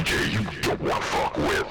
You don't want fuck with.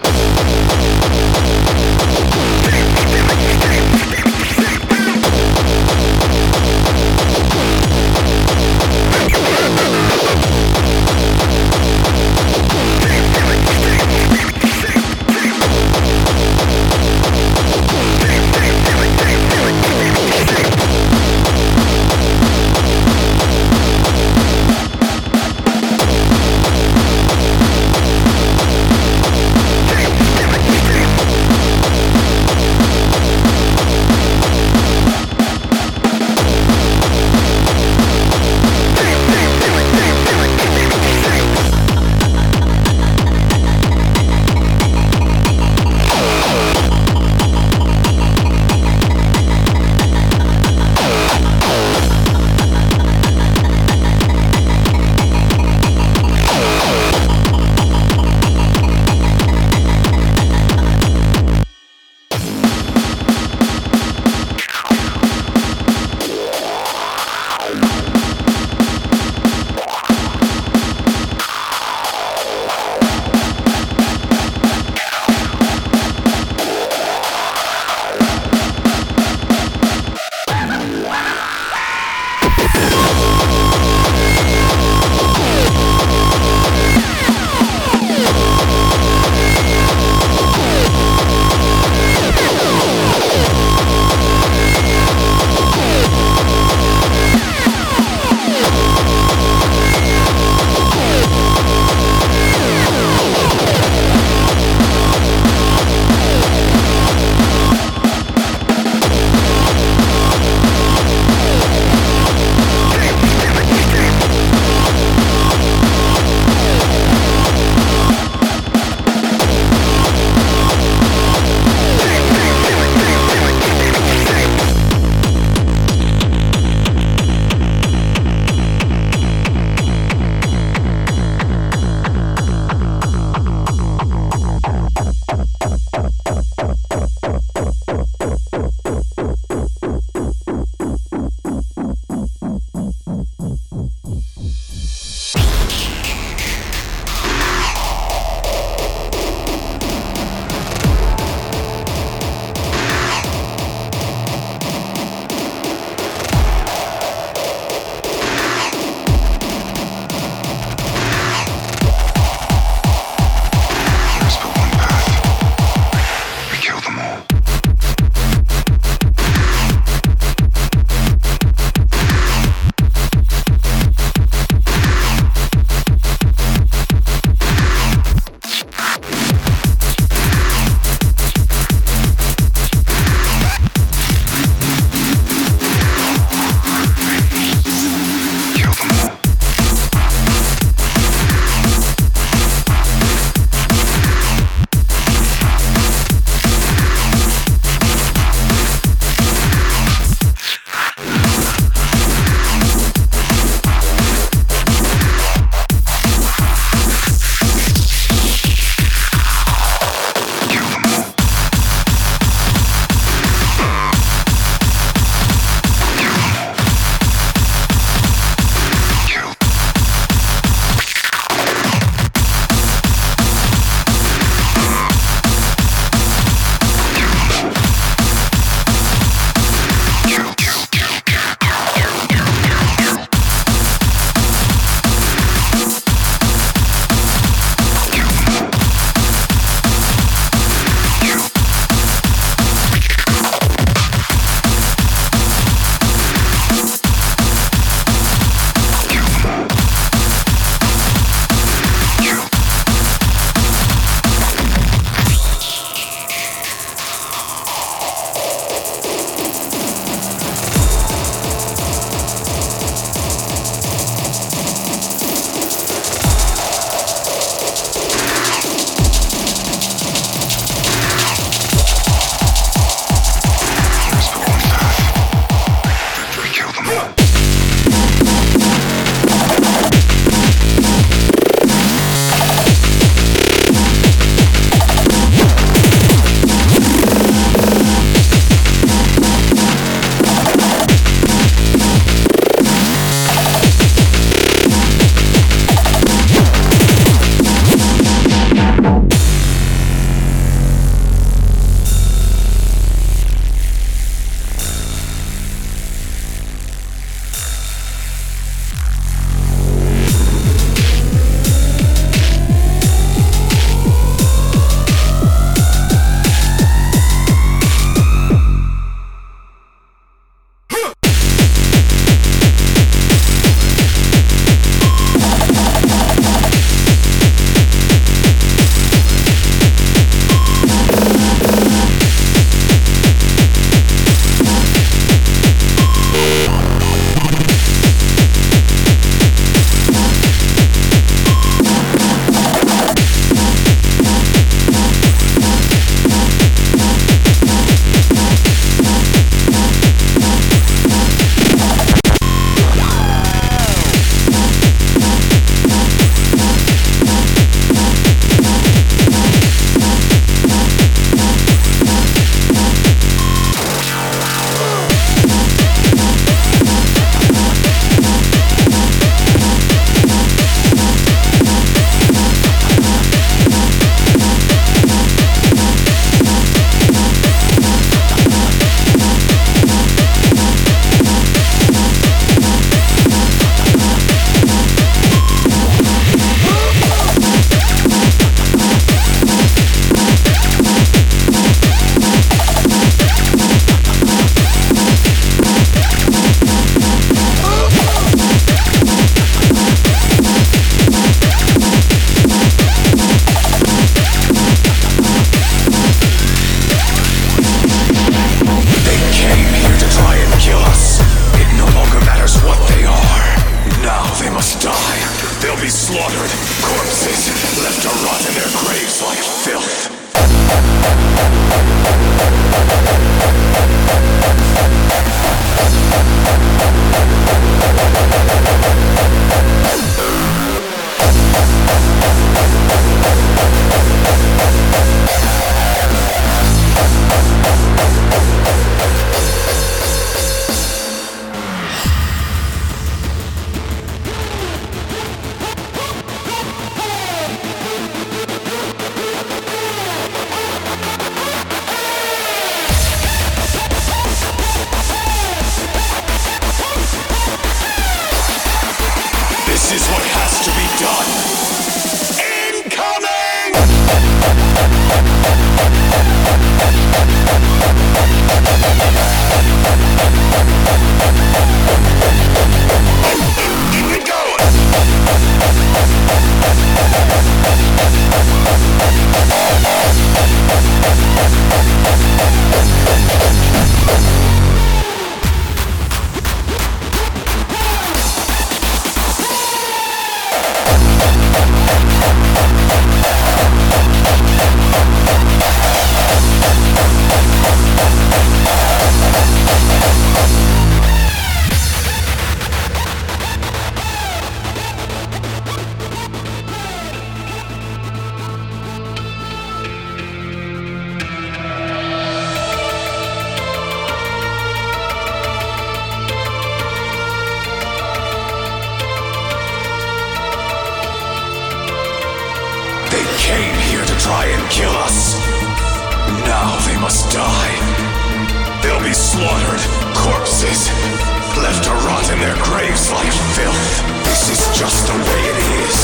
to rot in their graves like filth. This is just the way it is.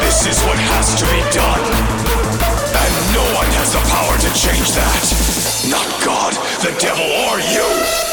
This is what has to be done. And no one has the power to change that. Not God, the devil, or you!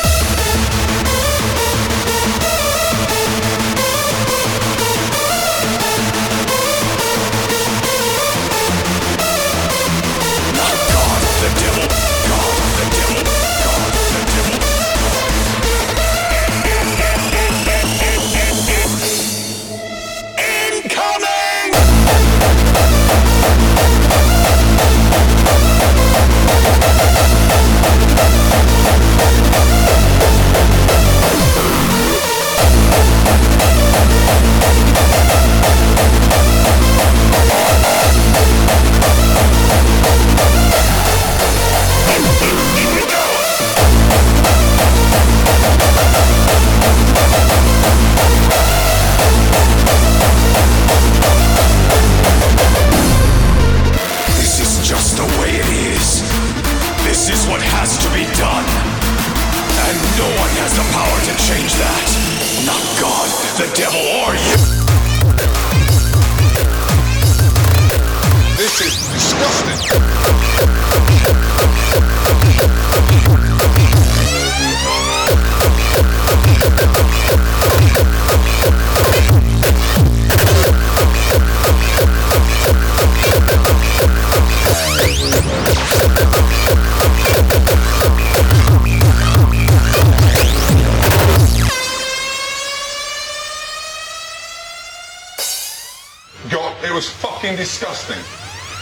disgusting.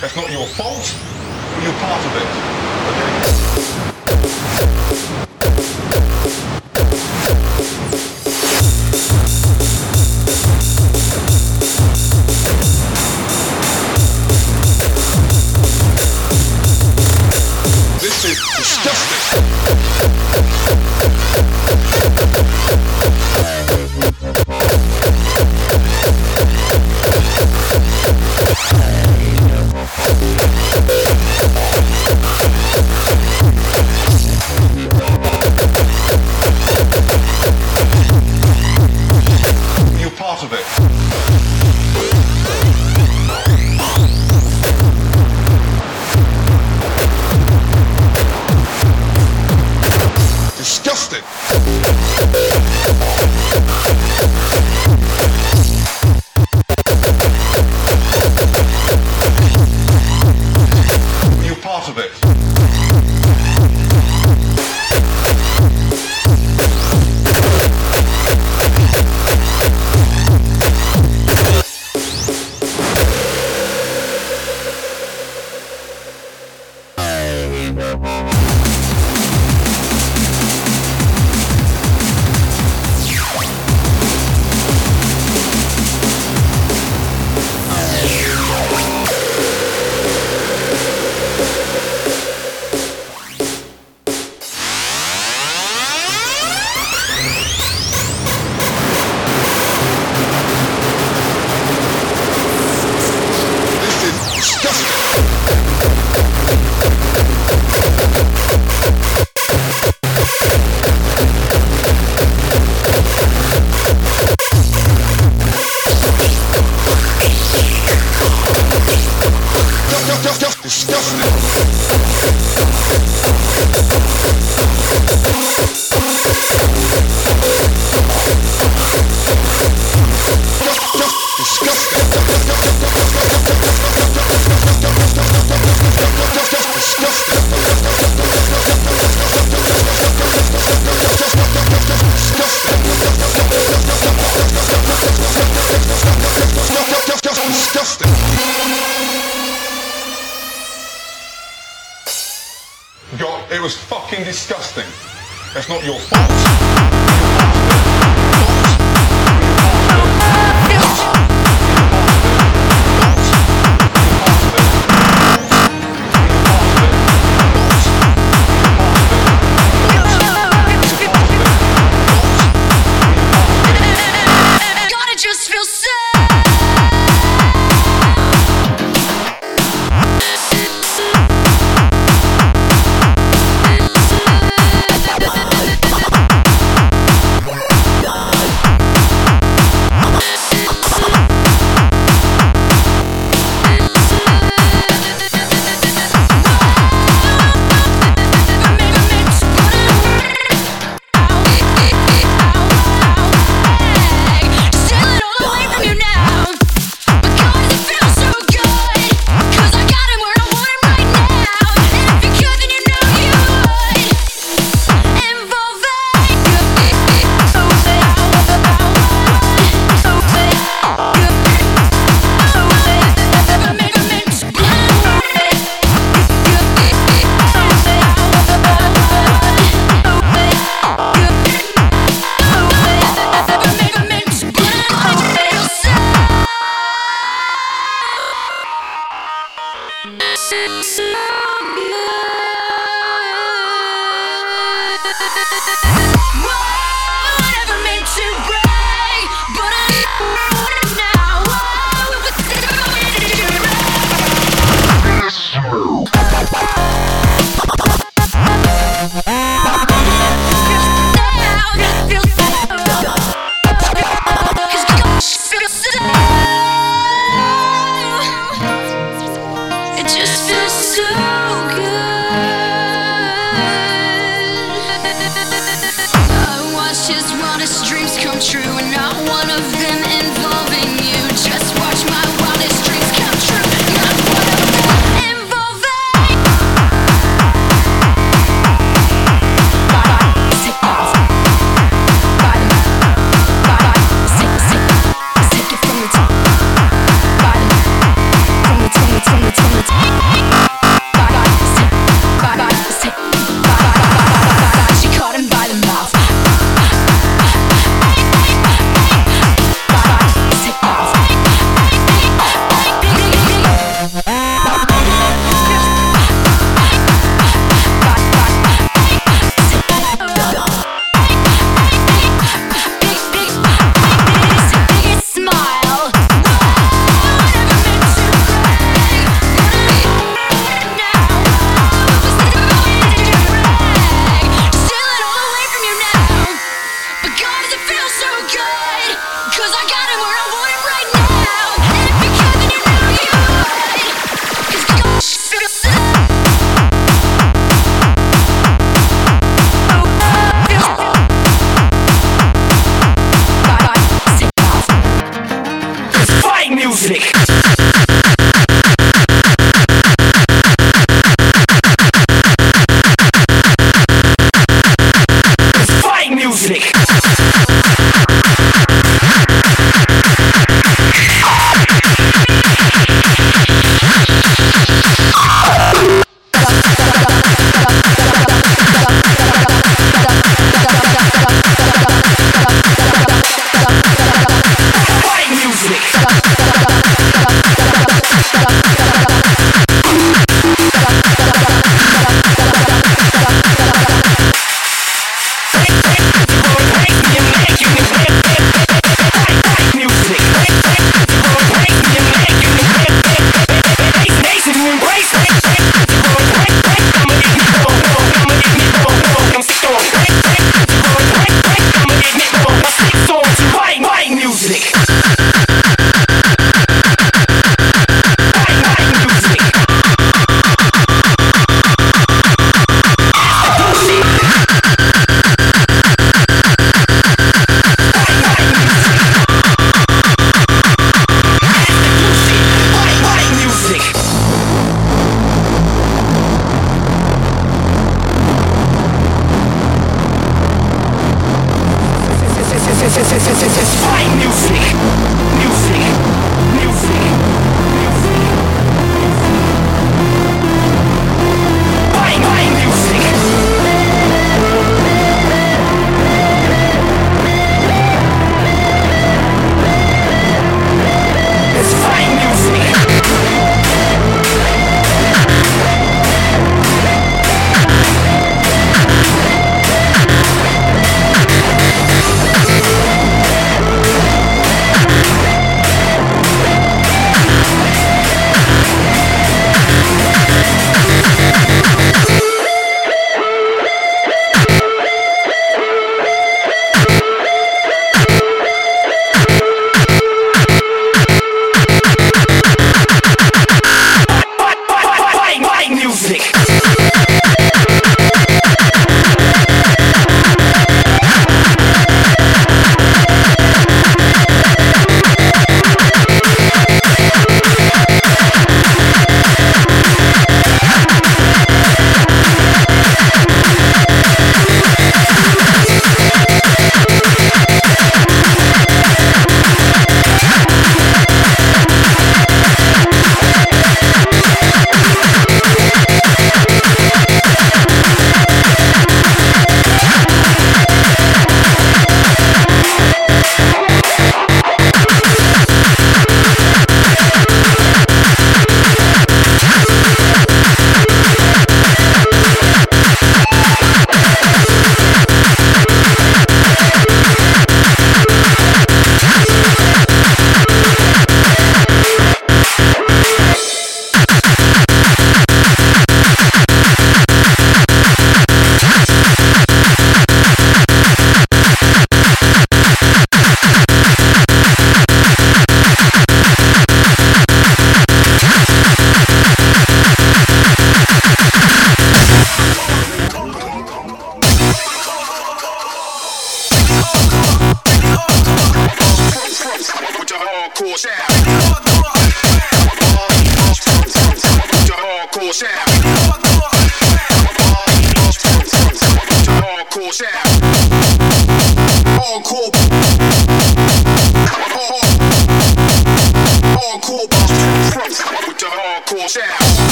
That's not your fault, but you're part of it.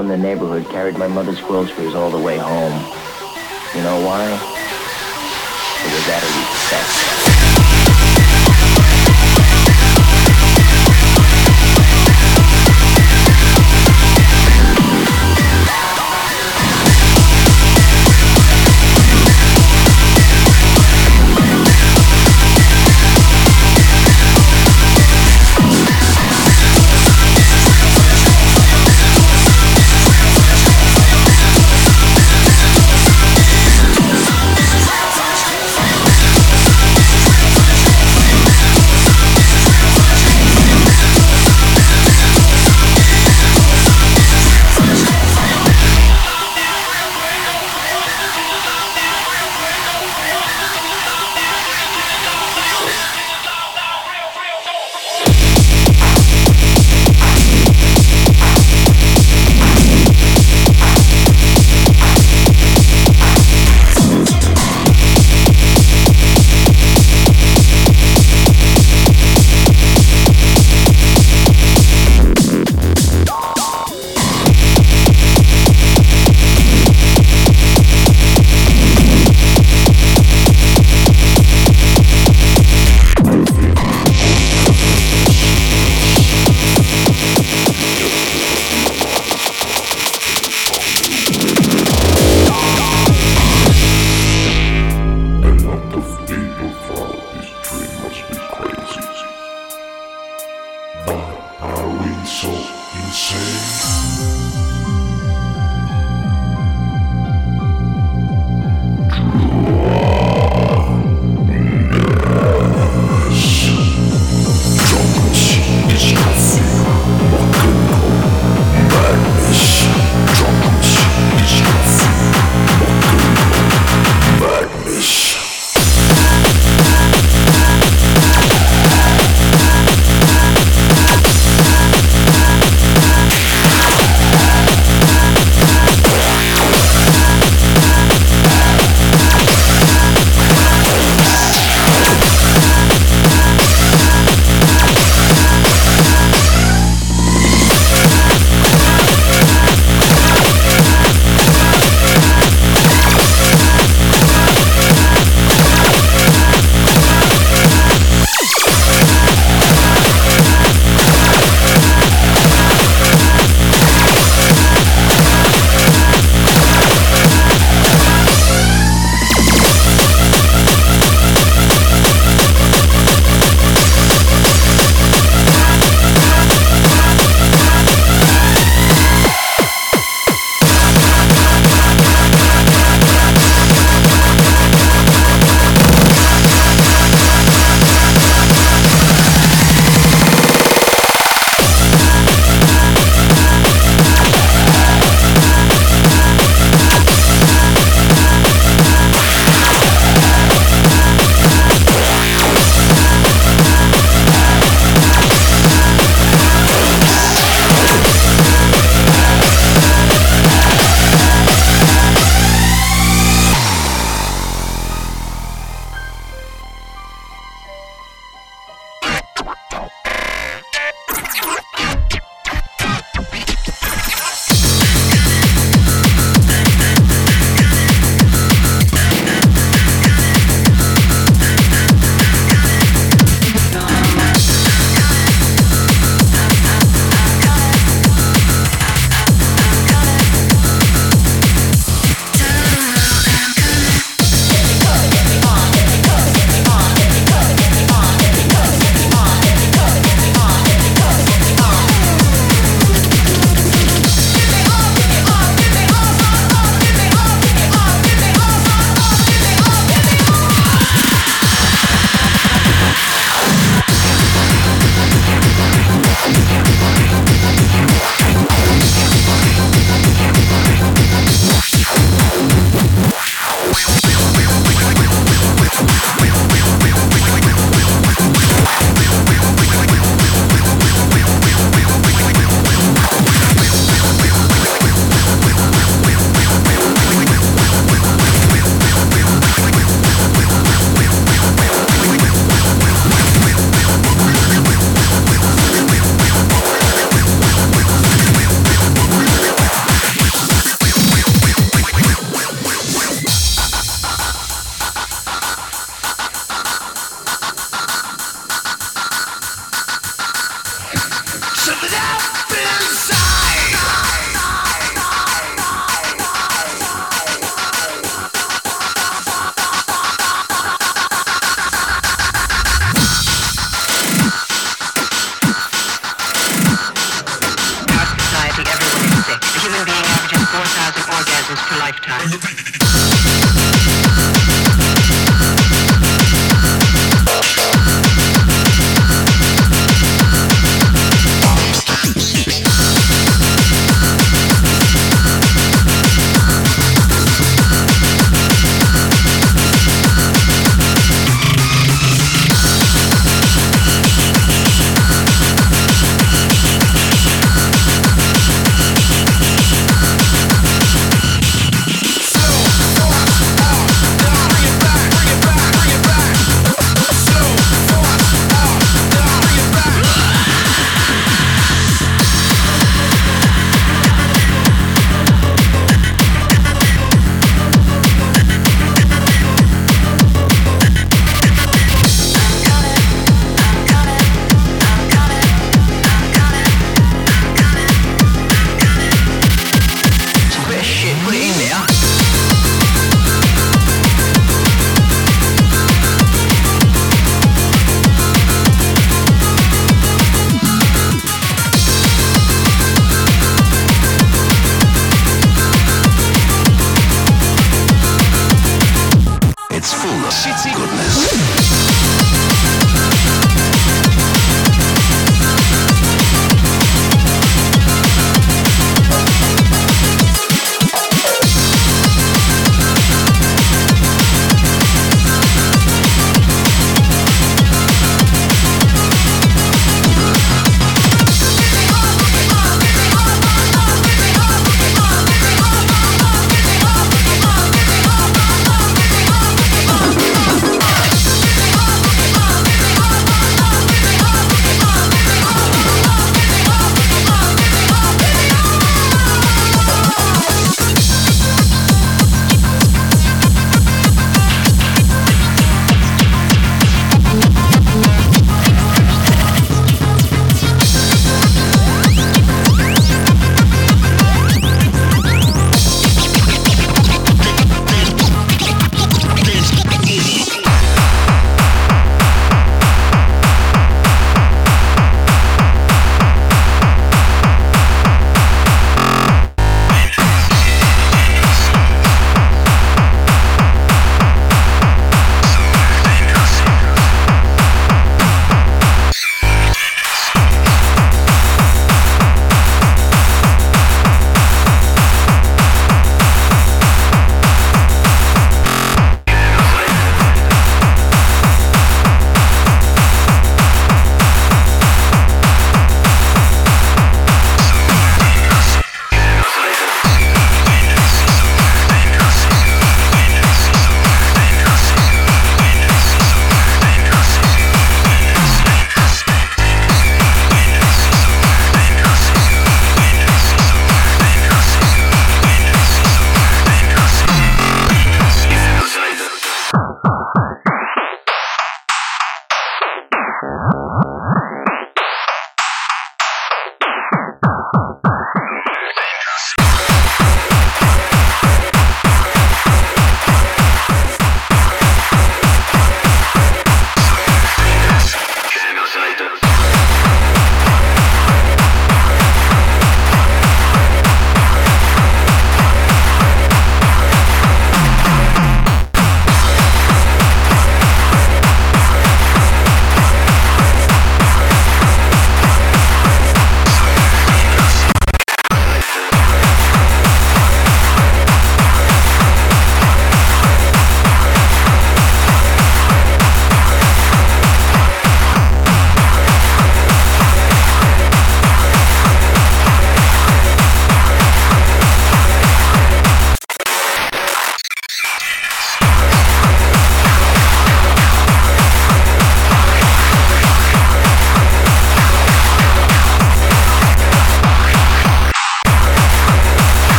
From the neighborhood carried my mother's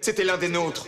C'était l'un des nôtres.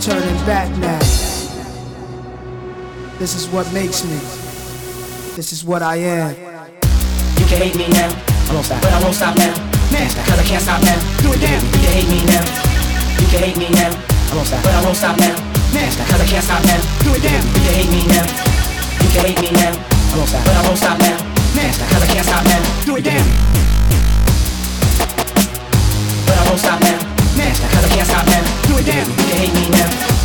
Turning back now. This is what makes me. This is what I am. You can hate me now, I won't stop, but I won't stop now. Cause I can't stop now. Do it down. You can hate me now, you can hate me now, I won't stop, but I won't stop now. Cause I can't stop now. Do it down. You can hate me now, you can hate me now, I won't stop, but I won't stop now. Cause I can't stop now. Do it down. But I won't stop now. I can't stop now. Do it down. You can hate me now.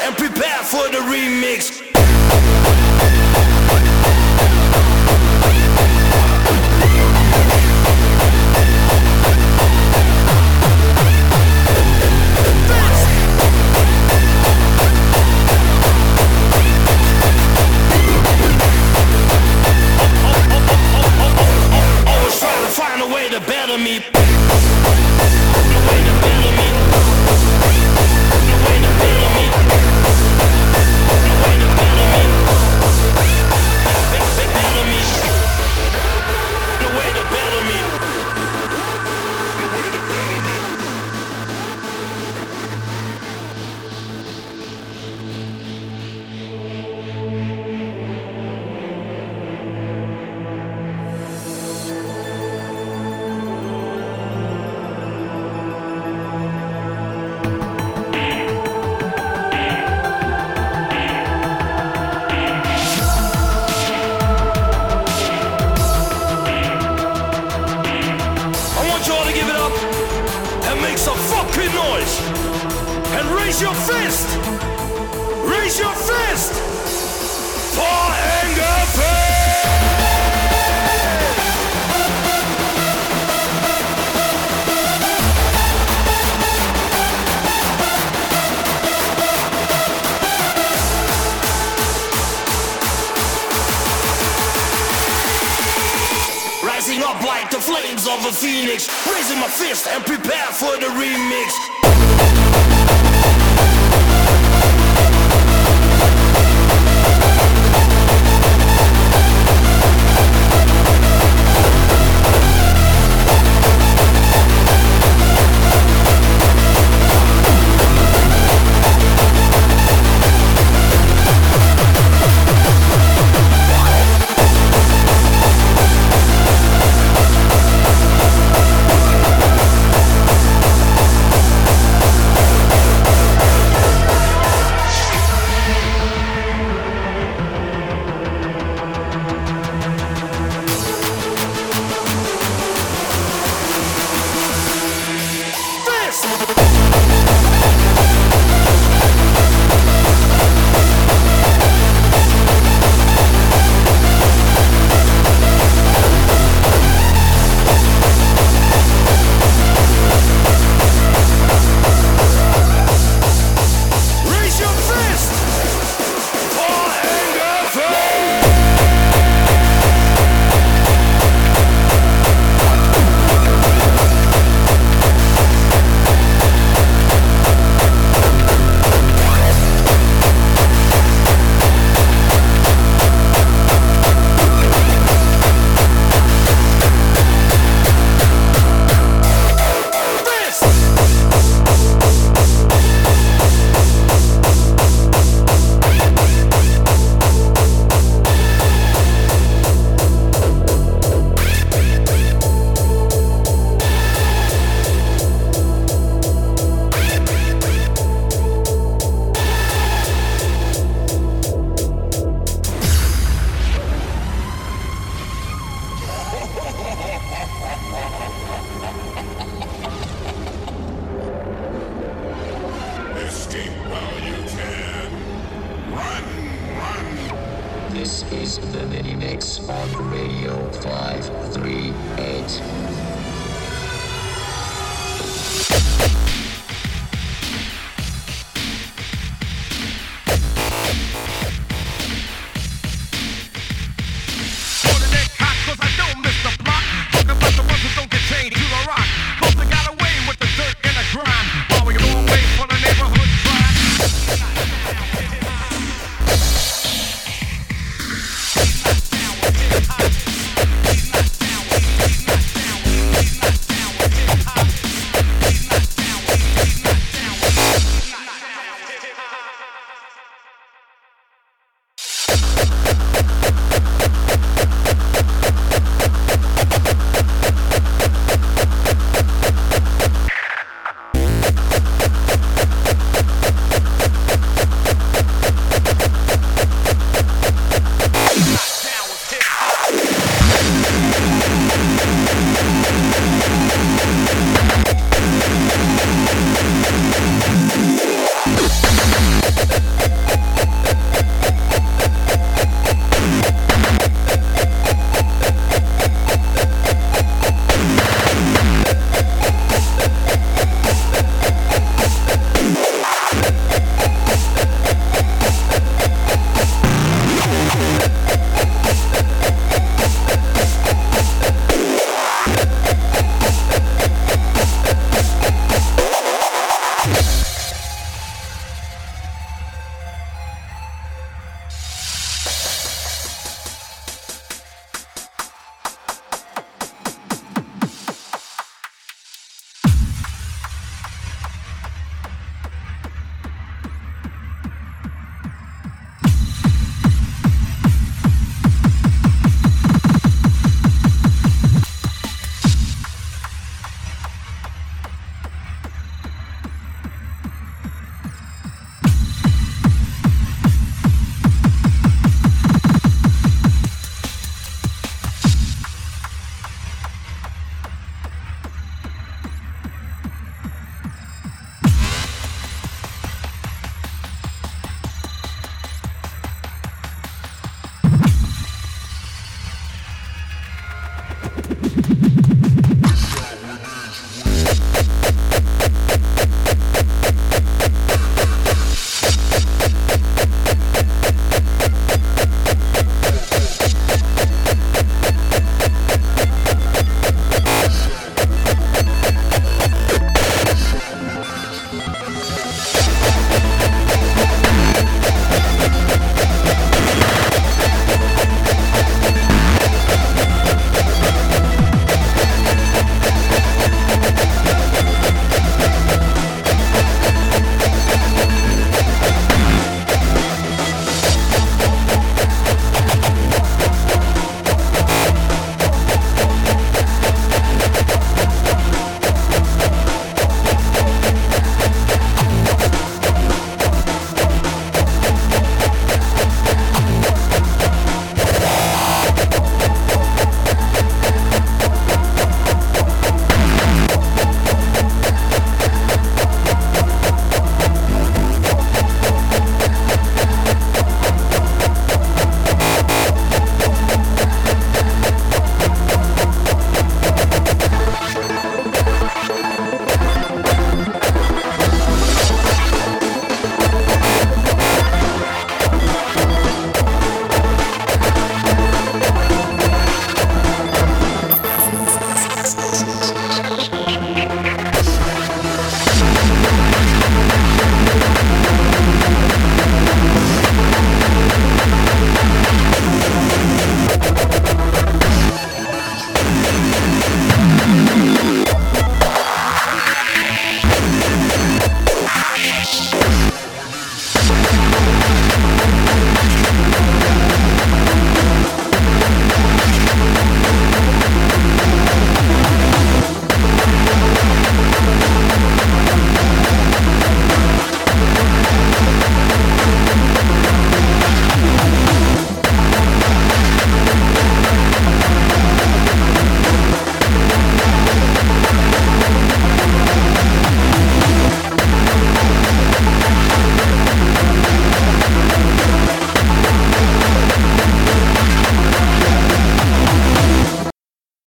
and prepare for the remix. the flames of a phoenix. Raising my fist and prepare for the remix.